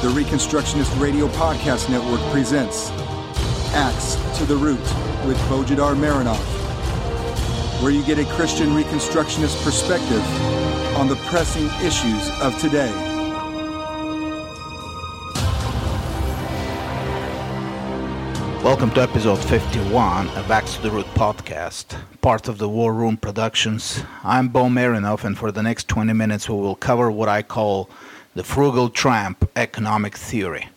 The Reconstructionist Radio Podcast Network presents Axe to the Root with Bojidar Marinov, where you get a Christian Reconstructionist perspective on the pressing issues of today. Welcome to episode 51 of Axe to the Root podcast, part of the War Room Productions. I'm Bo Marinov, and for the next 20 minutes, we will cover what I call the frugal tramp economic theory.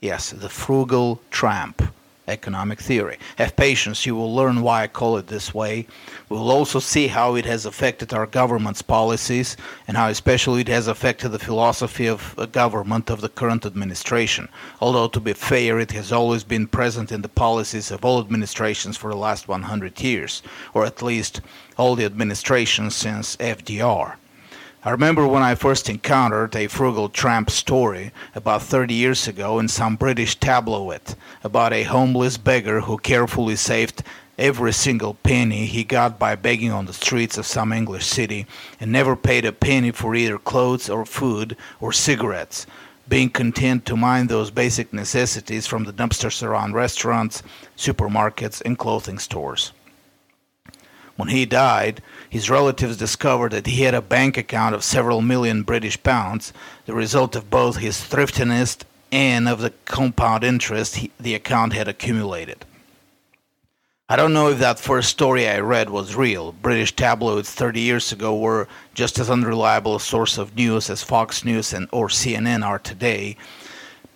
Yes, the frugal tramp economic theory. Have patience, you will learn why I call it this way. We will also see how it has affected our government's policies and how especially it has affected the philosophy of uh, government of the current administration. Although to be fair, it has always been present in the policies of all administrations for the last 100 years, or at least all the administrations since FDR. I remember when I first encountered a frugal tramp story about 30 years ago in some British tabloid about a homeless beggar who carefully saved every single penny he got by begging on the streets of some English city and never paid a penny for either clothes or food or cigarettes, being content to mind those basic necessities from the dumpsters around restaurants, supermarkets, and clothing stores. When he died, his relatives discovered that he had a bank account of several million British pounds, the result of both his thriftiness and of the compound interest he, the account had accumulated. I don't know if that first story I read was real. British tabloids 30 years ago were just as unreliable a source of news as Fox News and or CNN are today.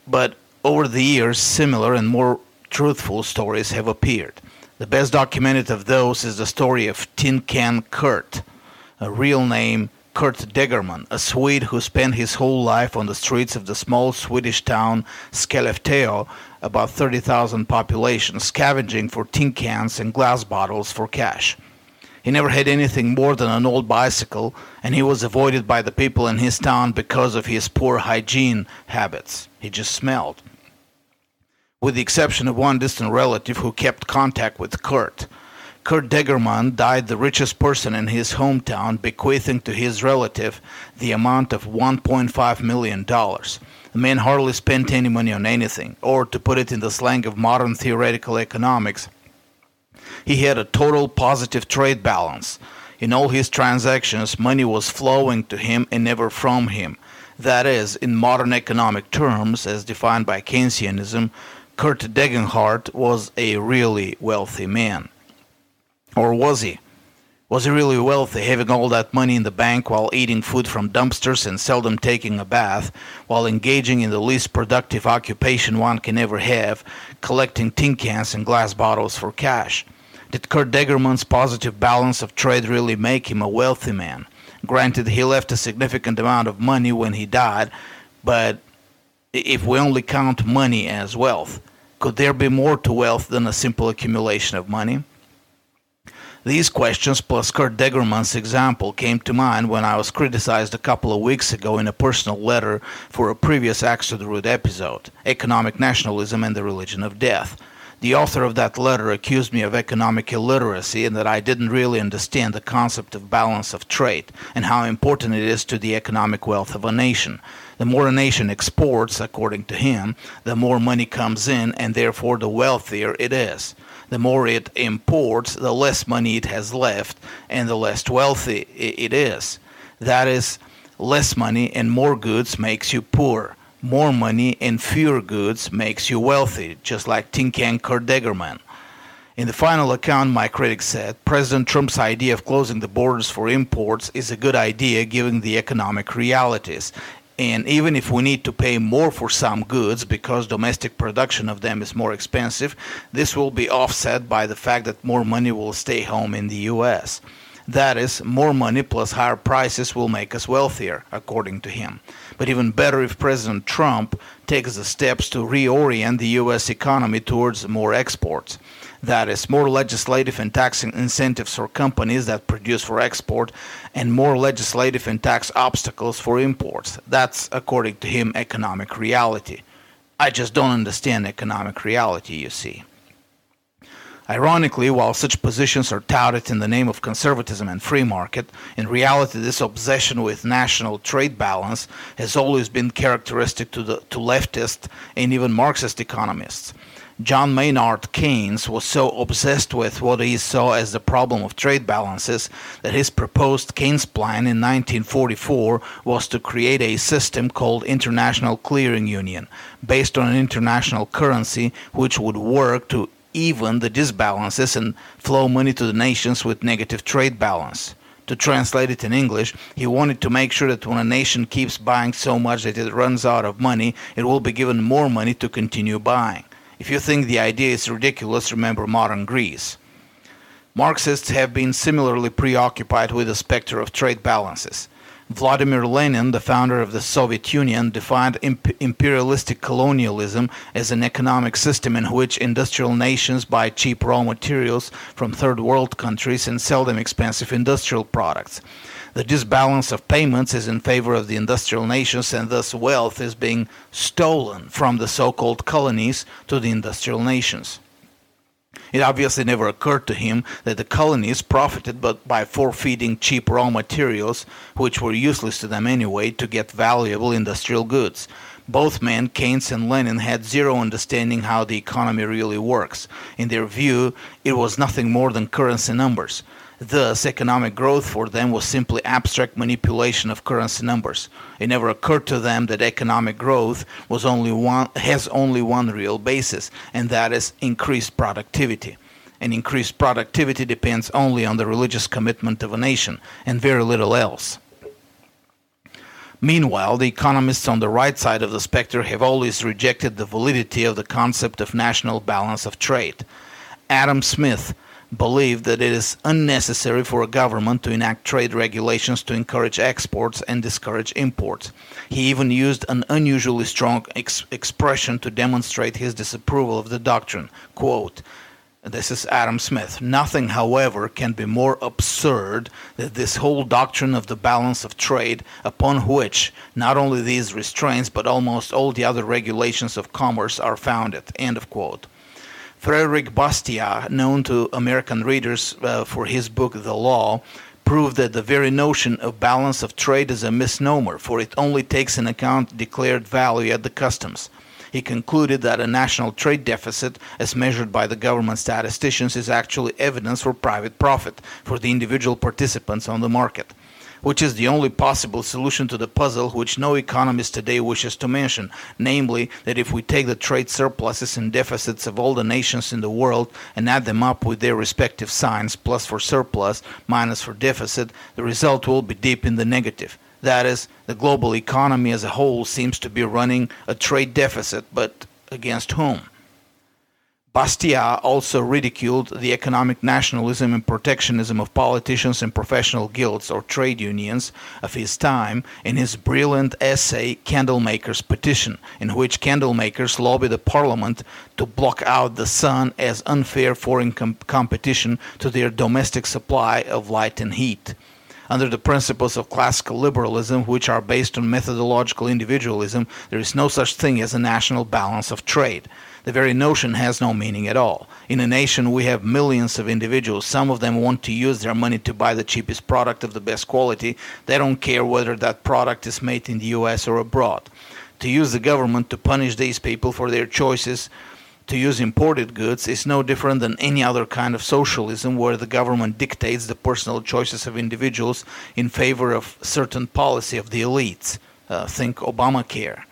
But over the years, similar and more truthful stories have appeared. The best documented of those is the story of Tin Can Kurt, a real name Kurt Degerman, a Swede who spent his whole life on the streets of the small Swedish town Skellefteå, about 30,000 population, scavenging for tin cans and glass bottles for cash. He never had anything more than an old bicycle, and he was avoided by the people in his town because of his poor hygiene habits. He just smelled with the exception of one distant relative who kept contact with Kurt. Kurt Degerman died the richest person in his hometown, bequeathing to his relative the amount of $1.5 million. The man hardly spent any money on anything, or to put it in the slang of modern theoretical economics, he had a total positive trade balance. In all his transactions, money was flowing to him and never from him. That is, in modern economic terms, as defined by Keynesianism, Kurt Degerman was a really wealthy man. Or was he? Was he really wealthy, having all that money in the bank while eating food from dumpsters and seldom taking a bath, while engaging in the least productive occupation one can ever have, collecting tin cans and glass bottles for cash? Did Kurt Degerman's positive balance of trade really make him a wealthy man? Granted, he left a significant amount of money when he died, but if we only count money as wealth, could there be more to wealth than a simple accumulation of money? These questions, plus Kurt Degerman's example, came to mind when I was criticized a couple of weeks ago in a personal letter for a previous Axe to the Root episode Economic Nationalism and the Religion of Death. The author of that letter accused me of economic illiteracy and that I didn't really understand the concept of balance of trade and how important it is to the economic wealth of a nation. The more a nation exports, according to him, the more money comes in and therefore the wealthier it is. The more it imports, the less money it has left and the less wealthy it is. That is, less money and more goods makes you poor more money and fewer goods makes you wealthy, just like Tin Can Degerman. In the final account, my critic said President Trump's idea of closing the borders for imports is a good idea given the economic realities. And even if we need to pay more for some goods because domestic production of them is more expensive, this will be offset by the fact that more money will stay home in the US. That is, more money plus higher prices will make us wealthier, according to him. But even better if President Trump takes the steps to reorient the U.S. economy towards more exports. That is, more legislative and tax incentives for companies that produce for export, and more legislative and tax obstacles for imports. That's, according to him, economic reality. I just don't understand economic reality, you see. Ironically, while such positions are touted in the name of conservatism and free market, in reality this obsession with national trade balance has always been characteristic to, the, to leftist and even Marxist economists. John Maynard Keynes was so obsessed with what he saw as the problem of trade balances that his proposed Keynes plan in 1944 was to create a system called International Clearing Union, based on an international currency which would work to even the disbalances and flow money to the nations with negative trade balance. To translate it in English, he wanted to make sure that when a nation keeps buying so much that it runs out of money, it will be given more money to continue buying. If you think the idea is ridiculous, remember modern Greece. Marxists have been similarly preoccupied with the specter of trade balances. Vladimir Lenin, the founder of the Soviet Union, defined imp- imperialistic colonialism as an economic system in which industrial nations buy cheap raw materials from third world countries and sell them expensive industrial products. The disbalance of payments is in favor of the industrial nations, and thus wealth is being stolen from the so called colonies to the industrial nations. It obviously never occurred to him that the colonies profited but by forfeiting cheap raw materials, which were useless to them anyway, to get valuable industrial goods. Both men, Keynes and Lenin, had zero understanding how the economy really works. In their view, it was nothing more than currency numbers. Thus, economic growth for them was simply abstract manipulation of currency numbers. It never occurred to them that economic growth was only one, has only one real basis, and that is increased productivity. And increased productivity depends only on the religious commitment of a nation, and very little else. Meanwhile, the economists on the right side of the spectrum have always rejected the validity of the concept of national balance of trade. Adam Smith, believed that it is unnecessary for a government to enact trade regulations to encourage exports and discourage imports. He even used an unusually strong ex- expression to demonstrate his disapproval of the doctrine. Quote, this is Adam Smith. Nothing, however, can be more absurd than this whole doctrine of the balance of trade, upon which not only these restraints but almost all the other regulations of commerce are founded. End of quote. Frederick Bastiat, known to American readers uh, for his book The Law, proved that the very notion of balance of trade is a misnomer, for it only takes into account declared value at the customs. He concluded that a national trade deficit, as measured by the government statisticians, is actually evidence for private profit for the individual participants on the market which is the only possible solution to the puzzle which no economist today wishes to mention, namely that if we take the trade surpluses and deficits of all the nations in the world and add them up with their respective signs, plus for surplus, minus for deficit, the result will be deep in the negative. That is, the global economy as a whole seems to be running a trade deficit, but against whom? Bastiat also ridiculed the economic nationalism and protectionism of politicians and professional guilds or trade unions of his time in his brilliant essay Candlemakers Petition, in which candlemakers lobby the parliament to block out the sun as unfair foreign com- competition to their domestic supply of light and heat under the principles of classical liberalism, which are based on methodological individualism, there is no such thing as a national balance of trade. The very notion has no meaning at all. In a nation, we have millions of individuals. Some of them want to use their money to buy the cheapest product of the best quality. They don't care whether that product is made in the US or abroad. To use the government to punish these people for their choices to use imported goods is no different than any other kind of socialism where the government dictates the personal choices of individuals in favor of certain policy of the elites. Uh, think Obamacare.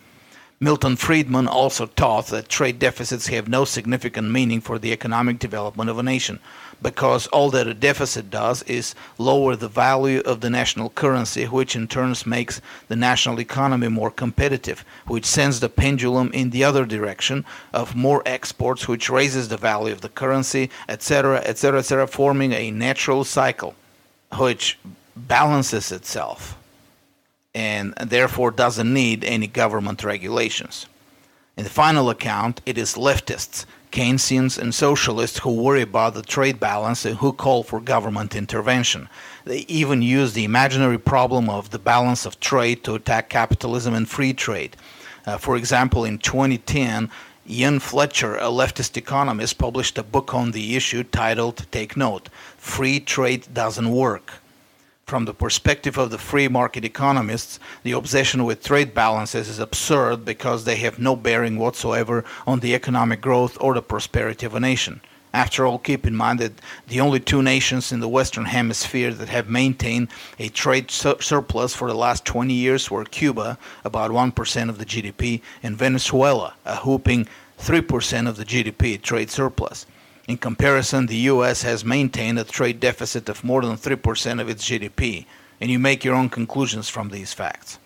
Milton Friedman also taught that trade deficits have no significant meaning for the economic development of a nation, because all that a deficit does is lower the value of the national currency, which in turn makes the national economy more competitive, which sends the pendulum in the other direction of more exports, which raises the value of the currency, etc., etc., etc., forming a natural cycle which balances itself and therefore doesn't need any government regulations. In the final account, it is leftists, Keynesians, and socialists who worry about the trade balance and who call for government intervention. They even use the imaginary problem of the balance of trade to attack capitalism and free trade. Uh, for example, in 2010, Ian Fletcher, a leftist economist, published a book on the issue titled, take note, Free Trade Doesn't Work. From the perspective of the free market economists, the obsession with trade balances is absurd because they have no bearing whatsoever on the economic growth or the prosperity of a nation. After all, keep in mind that the only two nations in the Western Hemisphere that have maintained a trade sur- surplus for the last 20 years were Cuba, about 1% of the GDP, and Venezuela, a whooping 3% of the GDP trade surplus. In comparison, the US has maintained a trade deficit of more than 3% of its GDP, and you make your own conclusions from these facts.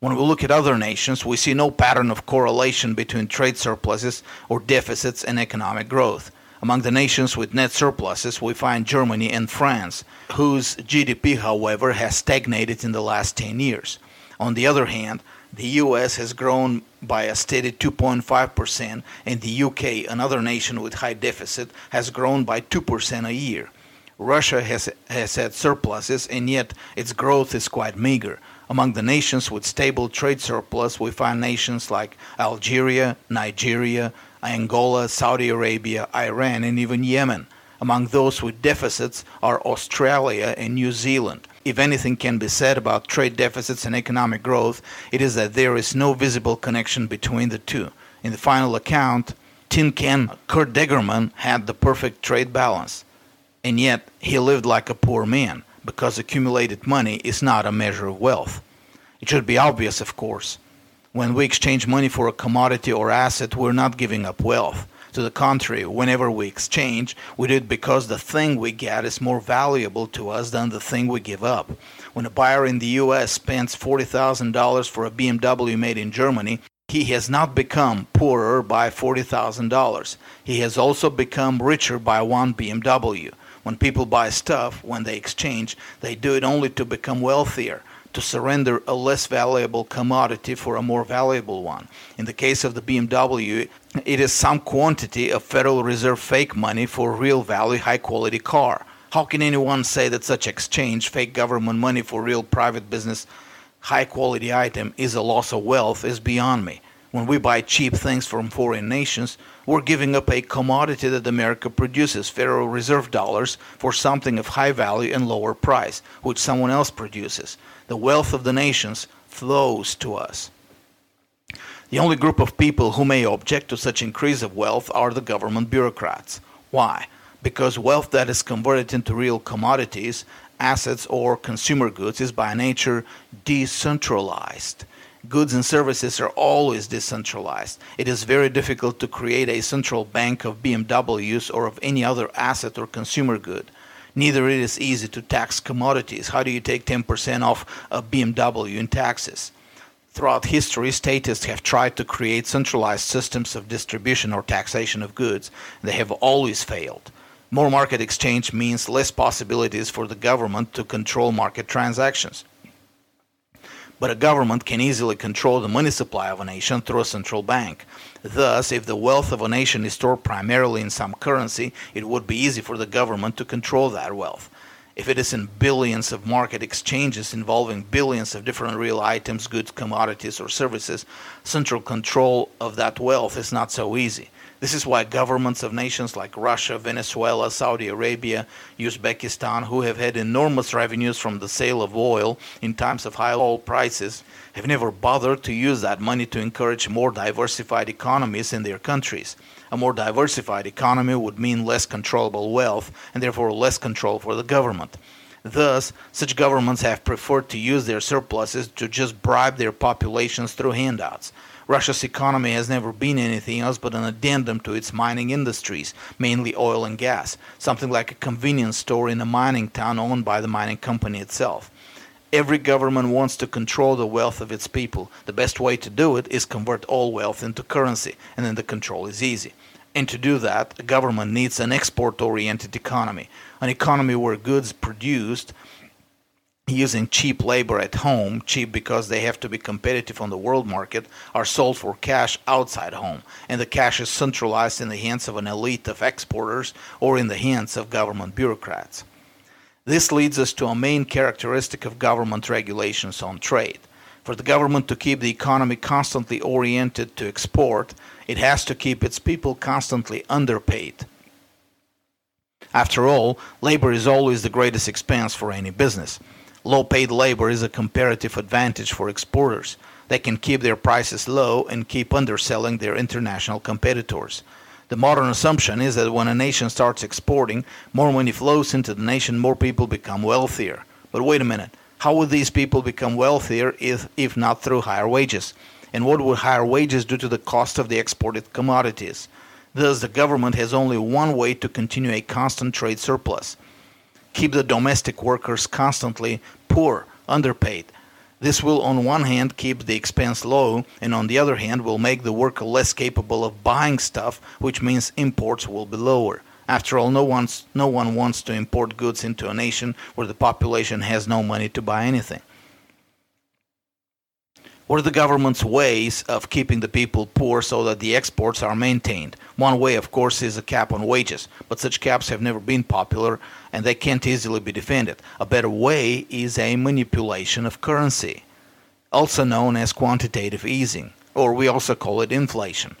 When we look at other nations, we see no pattern of correlation between trade surpluses or deficits and economic growth. Among the nations with net surpluses, we find Germany and France, whose GDP, however, has stagnated in the last 10 years. On the other hand, the US has grown by a steady 2.5%, and the UK, another nation with high deficit, has grown by 2% a year. Russia has, has had surpluses, and yet its growth is quite meager. Among the nations with stable trade surplus, we find nations like Algeria, Nigeria, Angola, Saudi Arabia, Iran, and even Yemen. Among those with deficits are Australia and New Zealand. If anything can be said about trade deficits and economic growth, it is that there is no visible connection between the two. In the final account, Tin Can Kurt Degerman had the perfect trade balance, and yet he lived like a poor man because accumulated money is not a measure of wealth. It should be obvious, of course. When we exchange money for a commodity or asset, we're not giving up wealth. To the contrary, whenever we exchange, we do it because the thing we get is more valuable to us than the thing we give up. When a buyer in the US spends $40,000 for a BMW made in Germany, he has not become poorer by $40,000. He has also become richer by one BMW. When people buy stuff, when they exchange, they do it only to become wealthier to surrender a less valuable commodity for a more valuable one. In the case of the BMW, it is some quantity of Federal Reserve fake money for a real value, high quality car. How can anyone say that such exchange, fake government money for real private business, high quality item, is a loss of wealth is beyond me. When we buy cheap things from foreign nations, we're giving up a commodity that America produces, Federal Reserve dollars, for something of high value and lower price, which someone else produces the wealth of the nations flows to us. The only group of people who may object to such increase of wealth are the government bureaucrats. Why? Because wealth that is converted into real commodities, assets, or consumer goods is by nature decentralized. Goods and services are always decentralized. It is very difficult to create a central bank of BMWs or of any other asset or consumer good. Neither it is easy to tax commodities. How do you take 10% off a BMW in taxes? Throughout history, statists have tried to create centralized systems of distribution or taxation of goods. They have always failed. More market exchange means less possibilities for the government to control market transactions. But a government can easily control the money supply of a nation through a central bank. Thus, if the wealth of a nation is stored primarily in some currency, it would be easy for the government to control that wealth. If it is in billions of market exchanges involving billions of different real items, goods, commodities, or services, central control of that wealth is not so easy. This is why governments of nations like Russia, Venezuela, Saudi Arabia, Uzbekistan, who have had enormous revenues from the sale of oil in times of high oil prices, have never bothered to use that money to encourage more diversified economies in their countries. A more diversified economy would mean less controllable wealth and therefore less control for the government. Thus, such governments have preferred to use their surpluses to just bribe their populations through handouts. Russia's economy has never been anything else but an addendum to its mining industries, mainly oil and gas, something like a convenience store in a mining town owned by the mining company itself. Every government wants to control the wealth of its people. The best way to do it is convert all wealth into currency, and then the control is easy. And to do that, a government needs an export oriented economy, an economy where goods produced using cheap labor at home, cheap because they have to be competitive on the world market, are sold for cash outside home, and the cash is centralized in the hands of an elite of exporters or in the hands of government bureaucrats. This leads us to a main characteristic of government regulations on trade. For the government to keep the economy constantly oriented to export, it has to keep its people constantly underpaid. After all, labor is always the greatest expense for any business. Low paid labor is a comparative advantage for exporters. They can keep their prices low and keep underselling their international competitors. The modern assumption is that when a nation starts exporting, more money flows into the nation, more people become wealthier. But wait a minute. How would these people become wealthier if, if not through higher wages? And what would higher wages do to the cost of the exported commodities? Thus, the government has only one way to continue a constant trade surplus keep the domestic workers constantly poor, underpaid. This will, on one hand, keep the expense low, and on the other hand, will make the worker less capable of buying stuff, which means imports will be lower. After all, no, one's, no one wants to import goods into a nation where the population has no money to buy anything. What are the government's ways of keeping the people poor so that the exports are maintained? One way, of course, is a cap on wages, but such caps have never been popular and they can't easily be defended. A better way is a manipulation of currency, also known as quantitative easing, or we also call it inflation.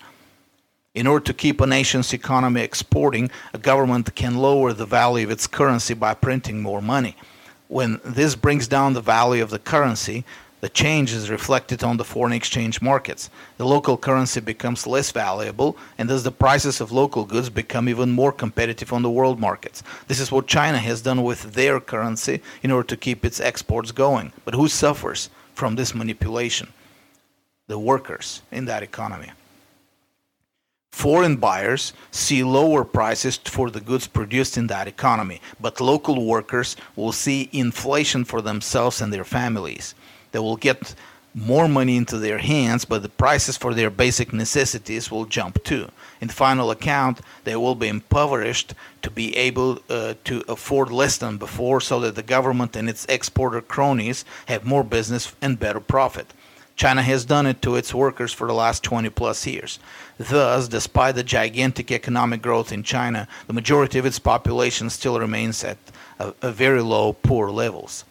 In order to keep a nation's economy exporting, a government can lower the value of its currency by printing more money. When this brings down the value of the currency, the change is reflected on the foreign exchange markets. The local currency becomes less valuable, and thus the prices of local goods become even more competitive on the world markets. This is what China has done with their currency in order to keep its exports going. But who suffers from this manipulation? The workers in that economy. Foreign buyers see lower prices for the goods produced in that economy, but local workers will see inflation for themselves and their families. They will get more money into their hands, but the prices for their basic necessities will jump too. In the final account, they will be impoverished to be able uh, to afford less than before, so that the government and its exporter cronies have more business and better profit. China has done it to its workers for the last 20 plus years. Thus, despite the gigantic economic growth in China, the majority of its population still remains at a, a very low, poor levels.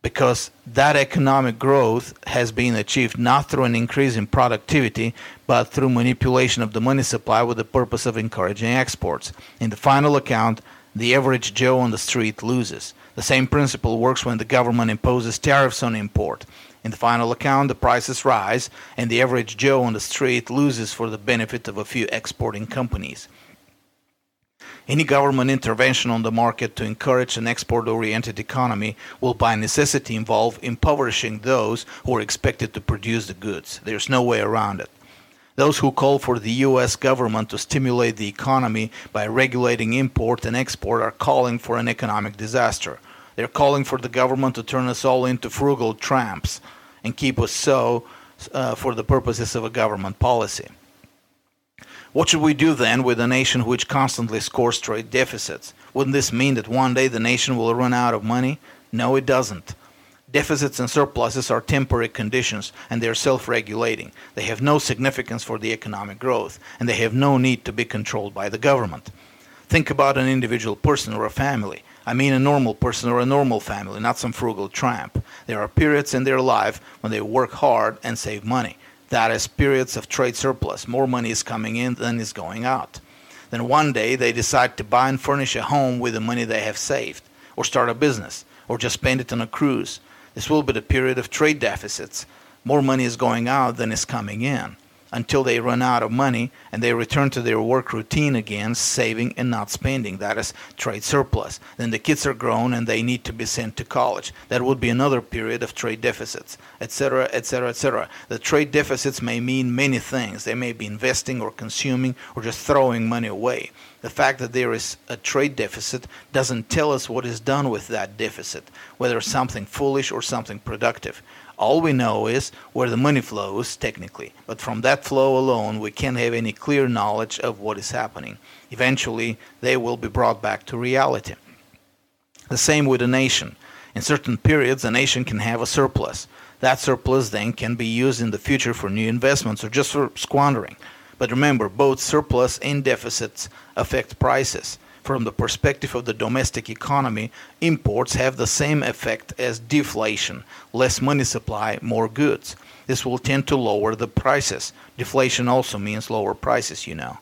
Because that economic growth has been achieved not through an increase in productivity, but through manipulation of the money supply with the purpose of encouraging exports. In the final account, the average Joe on the street loses. The same principle works when the government imposes tariffs on import. In the final account, the prices rise, and the average Joe on the street loses for the benefit of a few exporting companies. Any government intervention on the market to encourage an export oriented economy will by necessity involve impoverishing those who are expected to produce the goods. There's no way around it. Those who call for the US government to stimulate the economy by regulating import and export are calling for an economic disaster. They're calling for the government to turn us all into frugal tramps and keep us so uh, for the purposes of a government policy. What should we do then with a nation which constantly scores trade deficits? Wouldn't this mean that one day the nation will run out of money? No, it doesn't. Deficits and surpluses are temporary conditions and they are self regulating. They have no significance for the economic growth and they have no need to be controlled by the government. Think about an individual person or a family. I mean a normal person or a normal family, not some frugal tramp. There are periods in their life when they work hard and save money. That is periods of trade surplus. More money is coming in than is going out. Then one day they decide to buy and furnish a home with the money they have saved, or start a business, or just spend it on a cruise. This will be the period of trade deficits. More money is going out than is coming in until they run out of money and they return to their work routine again, saving and not spending. That is trade surplus. Then the kids are grown and they need to be sent to college. That would be another period of trade deficits, etc., etc., etc. The trade deficits may mean many things. They may be investing or consuming or just throwing money away. The fact that there is a trade deficit doesn't tell us what is done with that deficit, whether something foolish or something productive. All we know is where the money flows, technically, but from that flow alone, we can't have any clear knowledge of what is happening. Eventually, they will be brought back to reality. The same with a nation. In certain periods, a nation can have a surplus. That surplus then can be used in the future for new investments or just for squandering. But remember, both surplus and deficits affect prices. From the perspective of the domestic economy, imports have the same effect as deflation less money supply, more goods. This will tend to lower the prices. Deflation also means lower prices, you know.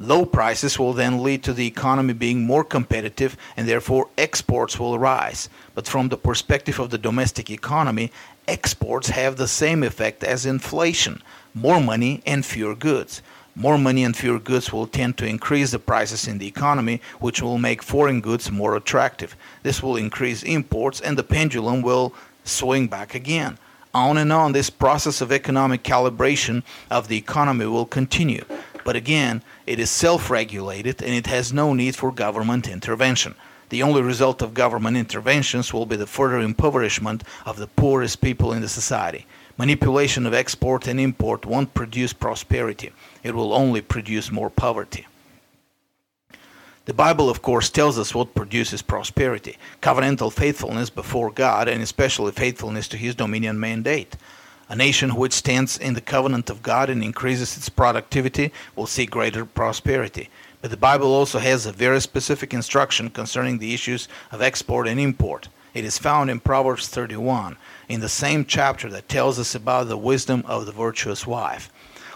Low prices will then lead to the economy being more competitive and therefore exports will rise. But from the perspective of the domestic economy, exports have the same effect as inflation more money and fewer goods. More money and fewer goods will tend to increase the prices in the economy, which will make foreign goods more attractive. This will increase imports and the pendulum will swing back again. On and on, this process of economic calibration of the economy will continue. But again, it is self regulated and it has no need for government intervention. The only result of government interventions will be the further impoverishment of the poorest people in the society. Manipulation of export and import won't produce prosperity, it will only produce more poverty. The Bible, of course, tells us what produces prosperity covenantal faithfulness before God, and especially faithfulness to His dominion mandate. A nation which stands in the covenant of God and increases its productivity will see greater prosperity. But the Bible also has a very specific instruction concerning the issues of export and import. It is found in Proverbs 31 in the same chapter that tells us about the wisdom of the virtuous wife.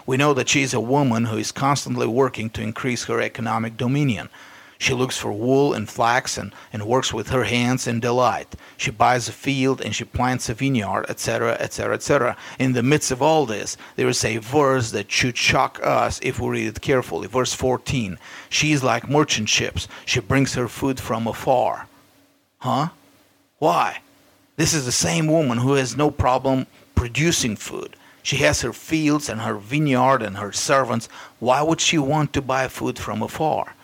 We know that she is a woman who is constantly working to increase her economic dominion. She looks for wool and flax and, and works with her hands in delight. She buys a field and she plants a vineyard, etc., etc., etc. In the midst of all this, there is a verse that should shock us if we read it carefully. Verse 14 She is like merchant ships, she brings her food from afar. Huh? Why? This is the same woman who has no problem producing food. She has her fields and her vineyard and her servants. Why would she want to buy food from afar?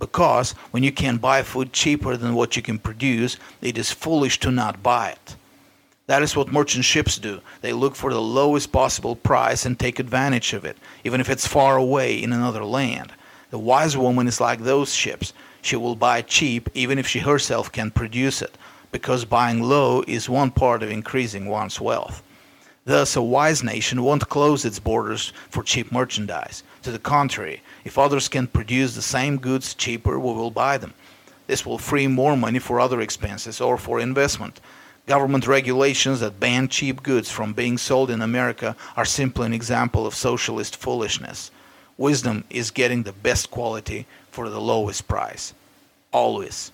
Because when you can buy food cheaper than what you can produce, it is foolish to not buy it. That is what merchant ships do. They look for the lowest possible price and take advantage of it, even if it's far away in another land. The wise woman is like those ships. She will buy cheap even if she herself can produce it because buying low is one part of increasing one's wealth. Thus, a wise nation won't close its borders for cheap merchandise. To the contrary, if others can produce the same goods cheaper, we will buy them. This will free more money for other expenses or for investment. Government regulations that ban cheap goods from being sold in America are simply an example of socialist foolishness. Wisdom is getting the best quality for the lowest price. Always.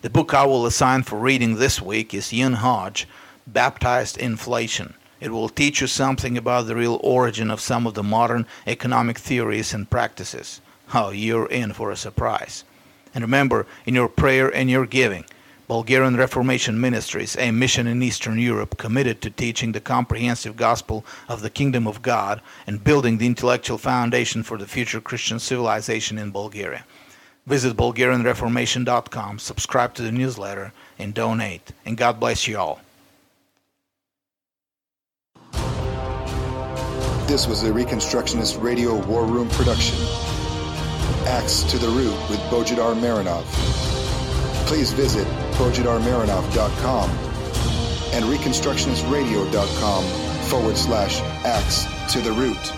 The book I will assign for reading this week is Ian Hodge, Baptized Inflation. It will teach you something about the real origin of some of the modern economic theories and practices. Oh, you're in for a surprise. And remember, in your prayer and your giving, Bulgarian Reformation Ministries, a mission in Eastern Europe committed to teaching the comprehensive gospel of the kingdom of God and building the intellectual foundation for the future Christian civilization in Bulgaria. Visit BulgarianReformation.com, subscribe to the newsletter, and donate. And God bless you all. This was a Reconstructionist Radio War Room production. Axe to the Root with Bojidar Marinov. Please visit bojidarmarinov.com and reconstructionistradio.com forward slash axe to the root.